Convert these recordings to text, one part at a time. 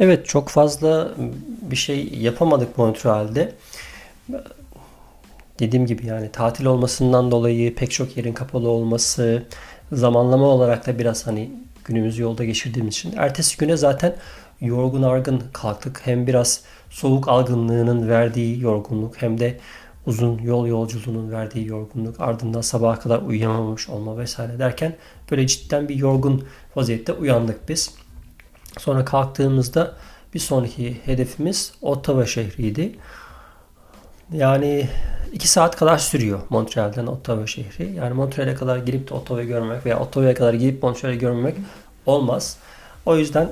Evet çok fazla bir şey yapamadık Montreal'de. Dediğim gibi yani tatil olmasından dolayı pek çok yerin kapalı olması, zamanlama olarak da biraz hani günümüzü yolda geçirdiğimiz için. Ertesi güne zaten yorgun argın kalktık. Hem biraz soğuk algınlığının verdiği yorgunluk hem de uzun yol yolculuğunun verdiği yorgunluk ardından sabaha kadar uyuyamamış olma vesaire derken böyle cidden bir yorgun vaziyette uyandık biz. Sonra kalktığımızda bir sonraki hedefimiz Ottawa şehriydi. Yani 2 saat kadar sürüyor Montreal'den Ottawa şehri. Yani Montreal'e kadar girip de Ottawa'yı görmek veya Ottawa'ya kadar girip Montreal'i görmemek olmaz. O yüzden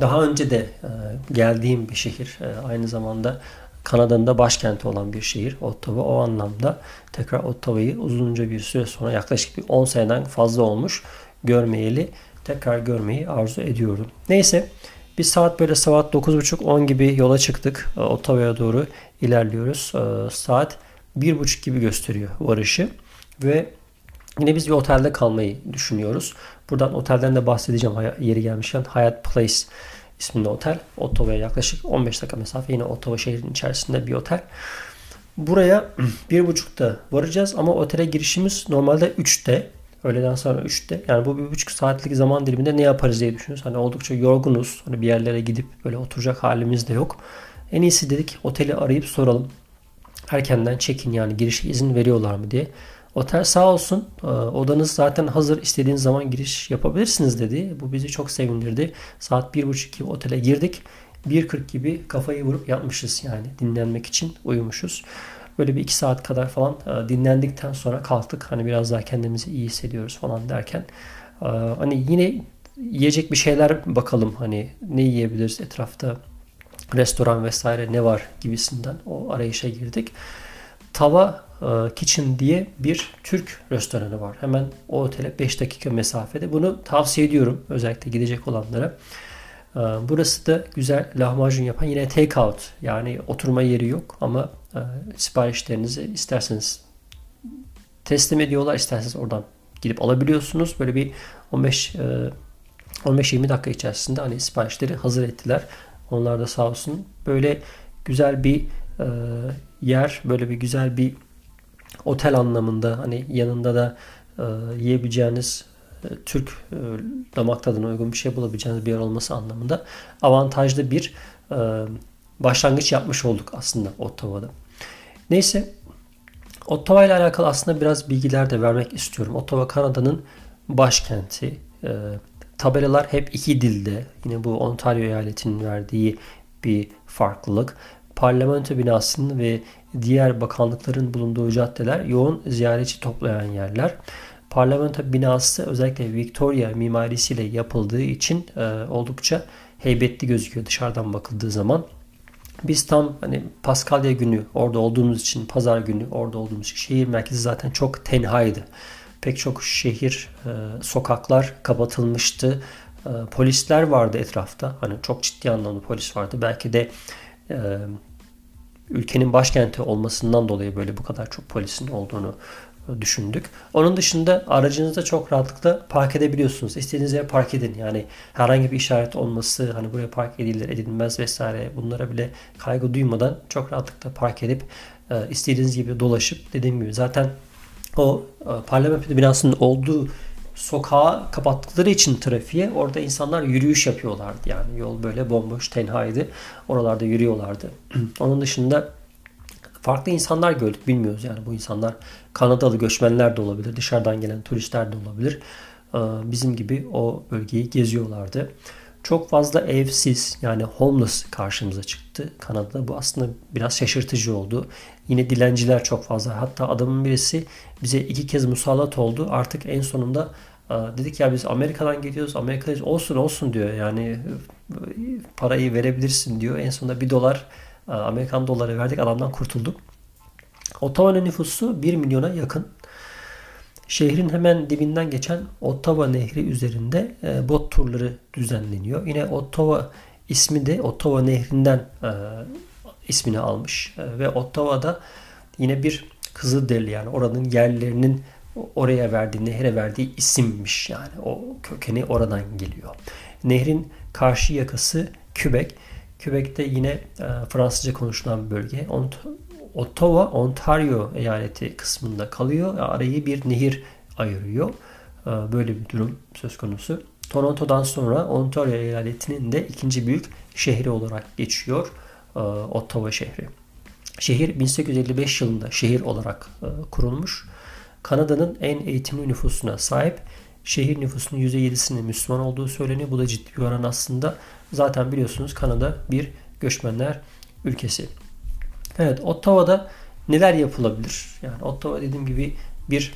daha önce de e, geldiğim bir şehir. E, aynı zamanda Kanada'nın da başkenti olan bir şehir Ottawa. O anlamda tekrar Ottawa'yı uzunca bir süre sonra yaklaşık bir 10 seneden fazla olmuş görmeyeli tekrar görmeyi arzu ediyorum. Neyse bir saat böyle saat 9.30-10 gibi yola çıktık. E, Ottawa'ya doğru ilerliyoruz. E, saat 1.30 gibi gösteriyor varışı. Ve yine biz bir otelde kalmayı düşünüyoruz. Buradan otelden de bahsedeceğim yeri gelmişken. Hayat Place isminde otel. Ottawa'ya yaklaşık 15 dakika mesafe. Yine Ottawa şehrinin içerisinde bir otel. Buraya 1.30'da varacağız ama otele girişimiz normalde 3'te. Öğleden sonra 3'te. Yani bu bir buçuk saatlik zaman diliminde ne yaparız diye düşünüyoruz. Hani oldukça yorgunuz. Hani bir yerlere gidip böyle oturacak halimiz de yok. En iyisi dedik oteli arayıp soralım. Erkenden çekin yani girişe izin veriyorlar mı diye. Otel sağ olsun e, odanız zaten hazır istediğiniz zaman giriş yapabilirsiniz dedi. Bu bizi çok sevindirdi. Saat 1.30 gibi otele girdik. 1.40 gibi kafayı vurup yatmışız yani dinlenmek için uyumuşuz. Böyle bir iki saat kadar falan e, dinlendikten sonra kalktık. Hani biraz daha kendimizi iyi hissediyoruz falan derken. E, hani yine yiyecek bir şeyler bakalım. Hani ne yiyebiliriz etrafta restoran vesaire ne var gibisinden o arayışa girdik. Tava e, Kitchen diye bir Türk restoranı var. Hemen o otele 5 dakika mesafede. Bunu tavsiye ediyorum özellikle gidecek olanlara. Burası da güzel lahmacun yapan yine take out yani oturma yeri yok ama siparişlerinizi isterseniz teslim ediyorlar. isterseniz oradan gidip alabiliyorsunuz. Böyle bir 15 15-20 e, dakika içerisinde hani siparişleri hazır ettiler. Onlar da sağ olsun. Böyle güzel bir e, yer, böyle bir güzel bir otel anlamında hani yanında da e, yiyebileceğiniz Türk damak tadına uygun bir şey bulabileceğiniz bir yer olması anlamında avantajlı bir başlangıç yapmış olduk aslında Ottawa'da. Neyse Ottawa ile alakalı aslında biraz bilgiler de vermek istiyorum. Ottawa Kanada'nın başkenti. E, tabelalar hep iki dilde. Yine bu Ontario eyaletinin verdiği bir farklılık. Parlamento binasının ve diğer bakanlıkların bulunduğu caddeler yoğun ziyaretçi toplayan yerler. Parlamento binası özellikle Victoria mimarisiyle yapıldığı için e, oldukça heybetli gözüküyor dışarıdan bakıldığı zaman. Biz tam hani Paskalya günü orada olduğumuz için pazar günü orada olduğumuz için şehir merkezi zaten çok tenhaydı. Pek çok şehir e, sokaklar kapatılmıştı. E, polisler vardı etrafta. Hani çok ciddi anlamda polis vardı. Belki de e, ülkenin başkenti olmasından dolayı böyle bu kadar çok polisin olduğunu düşündük. Onun dışında aracınızda çok rahatlıkla park edebiliyorsunuz. İstediğiniz yere park edin. Yani herhangi bir işaret olması, hani buraya park edilir, edilmez vesaire bunlara bile kaygı duymadan çok rahatlıkla park edip e, istediğiniz gibi dolaşıp dediğim gibi zaten o e, parlamento binasının olduğu sokağı kapattıkları için trafiğe orada insanlar yürüyüş yapıyorlardı. Yani yol böyle bomboş, tenhaydı. Oralarda yürüyorlardı. Onun dışında farklı insanlar gördük bilmiyoruz yani bu insanlar Kanadalı göçmenler de olabilir dışarıdan gelen turistler de olabilir ee, bizim gibi o bölgeyi geziyorlardı. Çok fazla evsiz yani homeless karşımıza çıktı Kanada'da. Bu aslında biraz şaşırtıcı oldu. Yine dilenciler çok fazla. Hatta adamın birisi bize iki kez musallat oldu. Artık en sonunda e, dedik ya biz Amerika'dan geliyoruz. Amerika'dayız olsun olsun diyor. Yani e, parayı verebilirsin diyor. En sonunda bir dolar Amerikan doları verdik adamdan kurtulduk. Ottawa'nın nüfusu 1 milyona yakın. Şehrin hemen dibinden geçen Ottawa Nehri üzerinde e, bot turları düzenleniyor. Yine Ottawa ismi de Ottawa Nehri'nden e, ismini almış. E, ve Ottawa'da yine bir Kızılderili yani oranın yerlerinin oraya verdiği, nehre verdiği isimmiş yani. O kökeni oradan geliyor. Nehrin karşı yakası Quebec. Quebec'te yine e, Fransızca konuşulan bir bölge. Ottawa, Ontario eyaleti kısmında kalıyor. Arayı bir nehir ayırıyor. E, böyle bir durum söz konusu. Toronto'dan sonra Ontario eyaletinin de ikinci büyük şehri olarak geçiyor e, Ottawa şehri. Şehir 1855 yılında şehir olarak e, kurulmuş. Kanada'nın en eğitimli nüfusuna sahip. Şehir nüfusunun %7'sinin Müslüman olduğu söyleniyor. Bu da ciddi bir oran aslında. Zaten biliyorsunuz Kanada bir göçmenler ülkesi. Evet Ottawa'da neler yapılabilir? Yani Ottawa dediğim gibi bir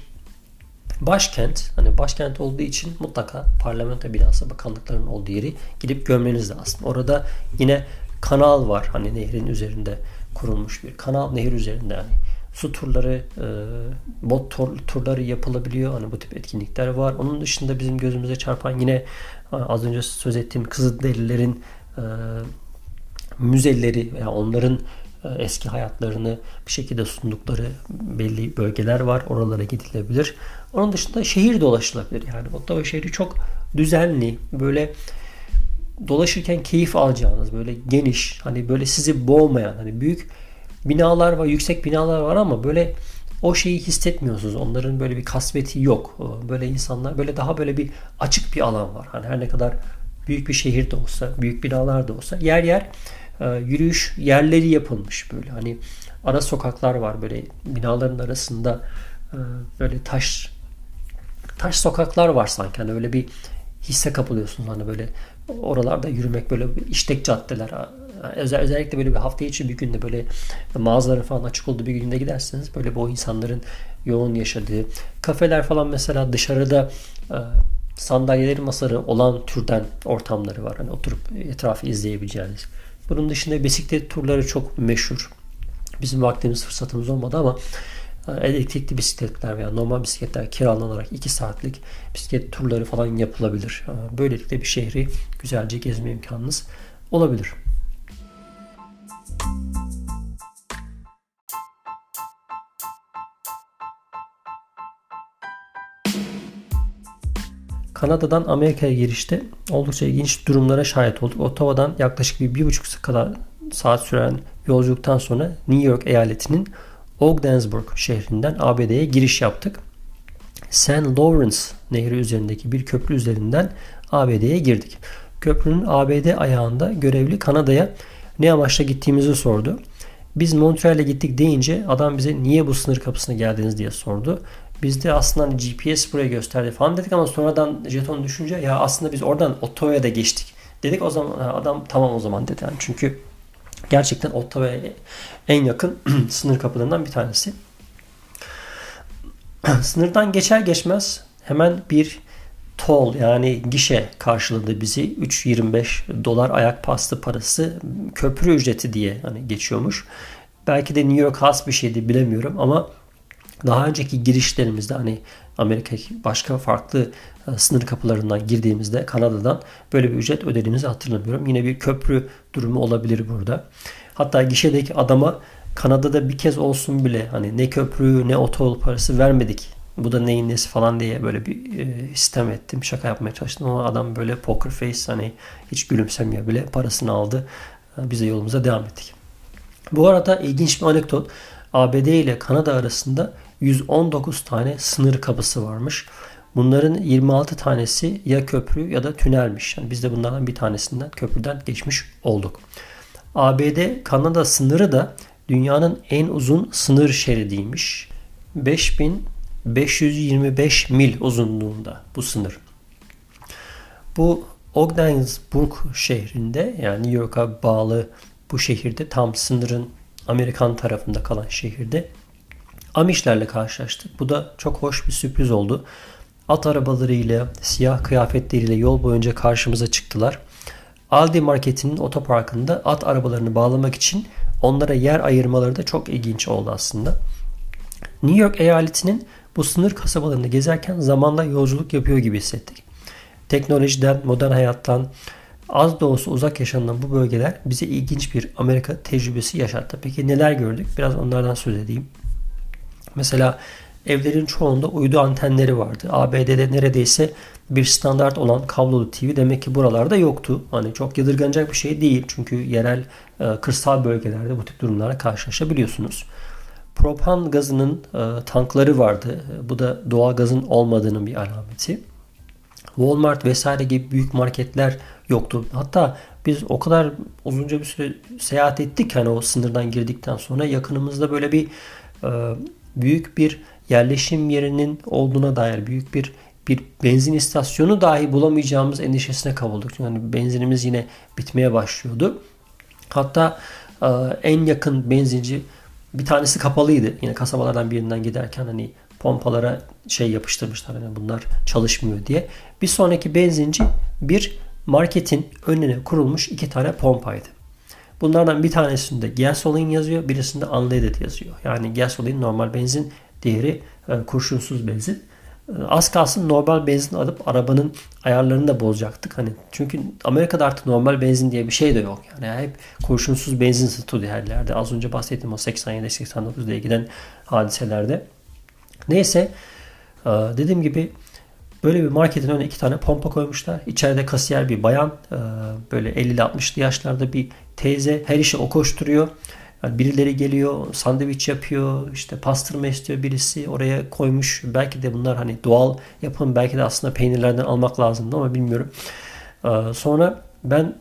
başkent. Hani başkent olduğu için mutlaka parlamento binası bakanlıkların olduğu yeri gidip görmeniz lazım. Orada yine kanal var. Hani nehrin üzerinde kurulmuş bir kanal. Nehir üzerinde yani su turları, e, bot tur, turları yapılabiliyor. Hani bu tip etkinlikler var. Onun dışında bizim gözümüze çarpan yine e, az önce söz ettiğim Kızılderililerin e, müzeleri veya onların e, eski hayatlarını bir şekilde sundukları belli bölgeler var. Oralara gidilebilir. Onun dışında şehir dolaşılabilir. Yani Ottawa şehri çok düzenli, böyle dolaşırken keyif alacağınız, böyle geniş, hani böyle sizi boğmayan, hani büyük binalar var, yüksek binalar var ama böyle o şeyi hissetmiyorsunuz. Onların böyle bir kasveti yok. Böyle insanlar böyle daha böyle bir açık bir alan var. Hani her ne kadar büyük bir şehir de olsa, büyük binalar da olsa yer yer e, yürüyüş yerleri yapılmış böyle. Hani ara sokaklar var böyle binaların arasında e, böyle taş taş sokaklar var sanki. Hani öyle bir hisse kapılıyorsunuz. Hani böyle oralarda yürümek böyle işlek caddeler özel, özellikle böyle bir hafta içi bir günde böyle mağazaların falan açık olduğu bir günde giderseniz böyle bu insanların yoğun yaşadığı kafeler falan mesela dışarıda e, sandalyeleri masaları olan türden ortamları var. Hani oturup etrafı izleyebileceğiniz. Bunun dışında bisiklet turları çok meşhur. Bizim vaktimiz fırsatımız olmadı ama e, elektrikli bisikletler veya normal bisikletler kiralanarak 2 saatlik bisiklet turları falan yapılabilir. E, böylelikle bir şehri güzelce gezme imkanınız olabilir. Kanada'dan Amerika'ya girişte oldukça ilginç durumlara şahit olduk. Ottawa'dan yaklaşık bir, bir buçuk kadar saat süren yolculuktan sonra New York eyaletinin Ogdensburg şehrinden ABD'ye giriş yaptık. St. Lawrence nehri üzerindeki bir köprü üzerinden ABD'ye girdik. Köprünün ABD ayağında görevli Kanada'ya ne amaçla gittiğimizi sordu. Biz Montreal'e gittik deyince adam bize niye bu sınır kapısına geldiniz diye sordu. Biz de aslında hani GPS buraya gösterdi falan dedik ama sonradan jeton düşünce ya aslında biz oradan Ottawa'ya da geçtik. Dedik o zaman adam tamam o zaman dedi. Yani çünkü gerçekten Ottawa'ya en yakın sınır kapılarından bir tanesi. Sınırdan geçer geçmez hemen bir toll yani gişe karşıladı bizi. 3.25 dolar ayak pastı parası köprü ücreti diye hani geçiyormuş. Belki de New York has bir şeydi bilemiyorum ama daha önceki girişlerimizde hani Amerika başka farklı e, sınır kapılarından girdiğimizde Kanada'dan böyle bir ücret ödediğimizi hatırlamıyorum. Yine bir köprü durumu olabilir burada. Hatta gişedeki adama Kanada'da bir kez olsun bile hani ne köprü ne otoyol parası vermedik. Bu da neyin nesi falan diye böyle bir e, sistem ettim. Şaka yapmaya çalıştım ama adam böyle poker face hani hiç gülümsemiyor bile parasını aldı. E, bize yolumuza devam ettik. Bu arada ilginç bir anekdot. ABD ile Kanada arasında 119 tane sınır kapısı varmış. Bunların 26 tanesi ya köprü ya da tünelmiş. Yani biz de bunlardan bir tanesinden köprüden geçmiş olduk. ABD Kanada sınırı da dünyanın en uzun sınır şeridiymiş. 5525 mil uzunluğunda bu sınır. Bu Ogdensburg şehrinde yani New York'a bağlı bu şehirde tam sınırın Amerikan tarafında kalan şehirde Amişlerle karşılaştık. Bu da çok hoş bir sürpriz oldu. At arabalarıyla, siyah kıyafetleriyle yol boyunca karşımıza çıktılar. Aldi marketinin otoparkında at arabalarını bağlamak için onlara yer ayırmaları da çok ilginç oldu aslında. New York eyaletinin bu sınır kasabalarını gezerken zamanla yolculuk yapıyor gibi hissettik. Teknolojiden, modern hayattan az da olsa uzak yaşanılan bu bölgeler bize ilginç bir Amerika tecrübesi yaşattı. Peki neler gördük? Biraz onlardan söz edeyim. Mesela evlerin çoğunda uydu antenleri vardı. ABD'de neredeyse bir standart olan kablolu TV demek ki buralarda yoktu. Hani çok yadırganacak bir şey değil. Çünkü yerel e, kırsal bölgelerde bu tip durumlara karşılaşabiliyorsunuz. Propan gazının e, tankları vardı. Bu da doğal gazın olmadığının bir alameti. Walmart vesaire gibi büyük marketler yoktu. Hatta biz o kadar uzunca bir süre seyahat ettik hani o sınırdan girdikten sonra yakınımızda böyle bir e, büyük bir yerleşim yerinin olduğuna dair büyük bir bir benzin istasyonu dahi bulamayacağımız endişesine kavulduk. Yani benzinimiz yine bitmeye başlıyordu. Hatta e, en yakın benzinci bir tanesi kapalıydı. Yine kasabalardan birinden giderken hani pompalara şey yapıştırmışlar hani bunlar çalışmıyor diye. Bir sonraki benzinci bir marketin önüne kurulmuş iki tane pompaydı. Bunlardan bir tanesinde gasoline yazıyor, birisinde unleaded yazıyor. Yani gasoline normal benzin, diğeri e, kurşunsuz benzin. E, az kalsın normal benzin alıp arabanın ayarlarını da bozacaktık. Hani çünkü Amerika'da artık normal benzin diye bir şey de yok. Yani hep kurşunsuz benzin satılıyor her yerde. Az önce bahsettiğim o 87-89'da giden hadiselerde. Neyse e, dediğim gibi böyle bir marketin önüne iki tane pompa koymuşlar. İçeride kasiyer bir bayan böyle 50-60'lı yaşlarda bir teyze her işi o koşturuyor. Yani birileri geliyor, sandviç yapıyor, işte pastırma istiyor birisi oraya koymuş. Belki de bunlar hani doğal yapım, belki de aslında peynirlerden almak lazımdı ama bilmiyorum. Ee, sonra ben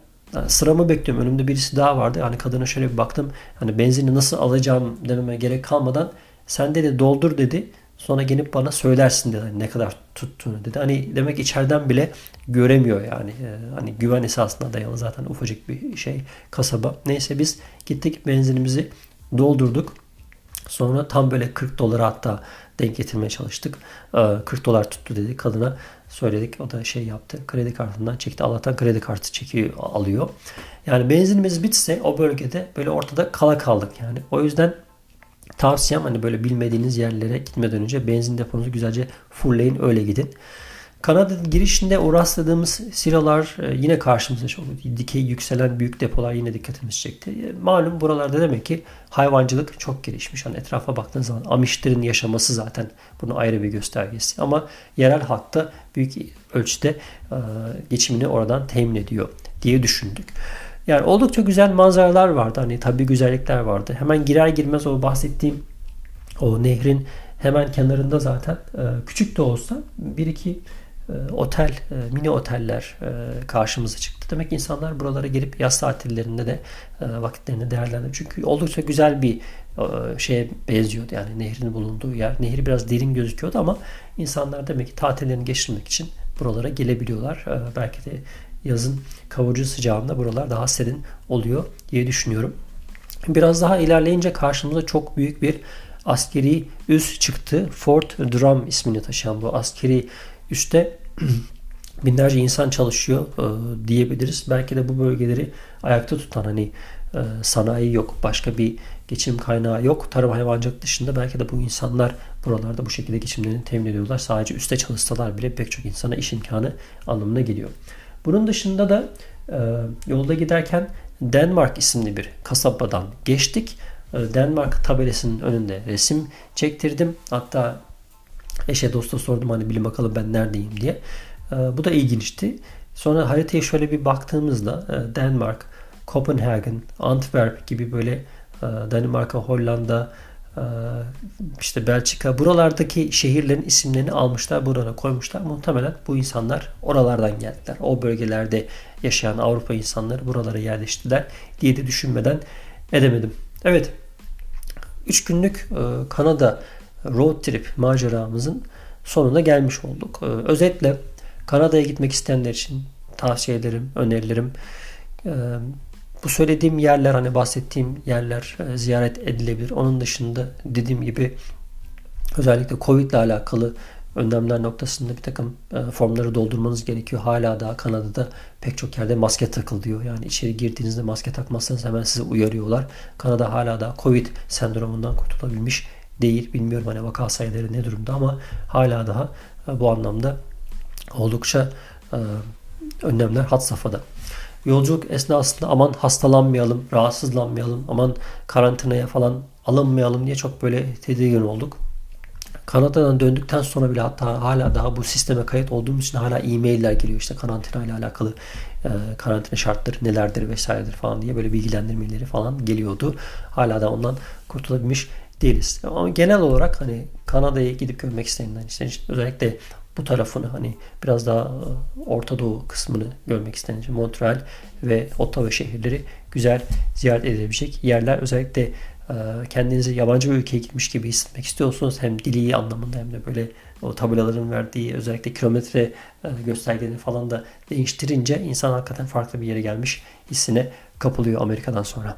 sıramı bekliyorum. Önümde birisi daha vardı. Yani kadına şöyle bir baktım. Hani benzini nasıl alacağım dememe gerek kalmadan sen dedi doldur dedi. Sonra gelip bana söylersin dedi hani ne kadar tuttuğunu dedi. Hani demek içeriden bile göremiyor yani. Ee, hani güven esasına dayalı zaten ufacık bir şey kasaba. Neyse biz gittik benzinimizi doldurduk. Sonra tam böyle 40 dolara hatta denk getirmeye çalıştık. 40 ee, dolar tuttu dedi kadına söyledik. O da şey yaptı. Kredi kartından çekti. Allah'tan kredi kartı çekiyor, alıyor. Yani benzinimiz bitse o bölgede böyle ortada kala kaldık yani. O yüzden Tavsiyem hani böyle bilmediğiniz yerlere gitmeden önce benzin deponuzu güzelce fullleyin öyle gidin. Kanada girişinde o rastladığımız silalar e, yine karşımıza çok dikey yükselen büyük depolar yine dikkatimizi çekti. E, malum buralarda demek ki hayvancılık çok gelişmiş. Hani etrafa baktığınız zaman Amişlerin yaşaması zaten bunun ayrı bir göstergesi. Ama yerel halkta büyük ölçüde e, geçimini oradan temin ediyor diye düşündük. Yani oldukça güzel manzaralar vardı. Hani tabi güzellikler vardı. Hemen girer girmez o bahsettiğim o nehrin hemen kenarında zaten e, küçük de olsa bir iki e, otel, e, mini oteller karşımıza çıktı. Demek ki insanlar buralara gelip yaz tatillerinde de vakitlerini değerlendiriyor. Çünkü oldukça güzel bir şeye benziyordu. Yani nehrin bulunduğu yer. Nehir biraz derin gözüküyordu ama insanlar demek ki tatillerini geçirmek için buralara gelebiliyorlar. Belki de yazın kavurucu sıcağında buralar daha serin oluyor diye düşünüyorum. Biraz daha ilerleyince karşımıza çok büyük bir askeri üs çıktı. Fort Drum ismini taşıyan bu askeri üste binlerce insan çalışıyor e, diyebiliriz. Belki de bu bölgeleri ayakta tutan hani e, sanayi yok, başka bir geçim kaynağı yok. Tarım hayvancılık dışında belki de bu insanlar buralarda bu şekilde geçimlerini temin ediyorlar. Sadece üste çalışsalar bile pek çok insana iş imkanı anlamına geliyor. Bunun dışında da e, yolda giderken Denmark isimli bir kasabadan geçtik. E, Denmark tabelasının önünde resim çektirdim. Hatta eşe dosta sordum hani bilin bakalım ben neredeyim diye. E, bu da ilginçti. Sonra haritaya şöyle bir baktığımızda e, Denmark, Copenhagen, Antwerp gibi böyle e, Danimarka, Hollanda, işte Belçika buralardaki şehirlerin isimlerini almışlar buraya koymuşlar. Muhtemelen bu insanlar oralardan geldiler. O bölgelerde yaşayan Avrupa insanları buralara yerleştiler diye de düşünmeden edemedim. Evet 3 günlük e, Kanada road trip maceramızın sonuna gelmiş olduk. E, özetle Kanada'ya gitmek isteyenler için tavsiyelerim, önerilerim e, bu söylediğim yerler hani bahsettiğim yerler e, ziyaret edilebilir. Onun dışında dediğim gibi özellikle Covid ile alakalı önlemler noktasında bir takım e, formları doldurmanız gerekiyor. Hala daha Kanada'da pek çok yerde maske takılıyor. Yani içeri girdiğinizde maske takmazsanız hemen sizi uyarıyorlar. Kanada hala da Covid sendromundan kurtulabilmiş değil. Bilmiyorum hani vaka sayıları ne durumda ama hala daha e, bu anlamda oldukça önlemler hat safhada. Yolculuk esnasında aman hastalanmayalım, rahatsızlanmayalım, aman karantinaya falan alınmayalım diye çok böyle tedirgin olduk. Kanada'dan döndükten sonra bile hatta hala daha bu sisteme kayıt olduğumuz için hala e-mailler geliyor işte karantina ile alakalı e, karantina şartları nelerdir vesairedir falan diye böyle bilgilendirmeleri falan geliyordu. Hala da ondan kurtulabilmiş değiliz. Ama genel olarak hani Kanada'ya gidip görmek isteyenler işte özellikle bu tarafını hani biraz daha e, Orta Doğu kısmını görmek istenince Montreal ve Ottawa şehirleri güzel ziyaret edilebilecek yerler. Özellikle e, kendinizi yabancı bir ülkeye gitmiş gibi hissetmek istiyorsunuz. Hem dili anlamında hem de böyle o tabelaların verdiği özellikle kilometre e, göstergelerini falan da değiştirince insan hakikaten farklı bir yere gelmiş hissine kapılıyor Amerika'dan sonra.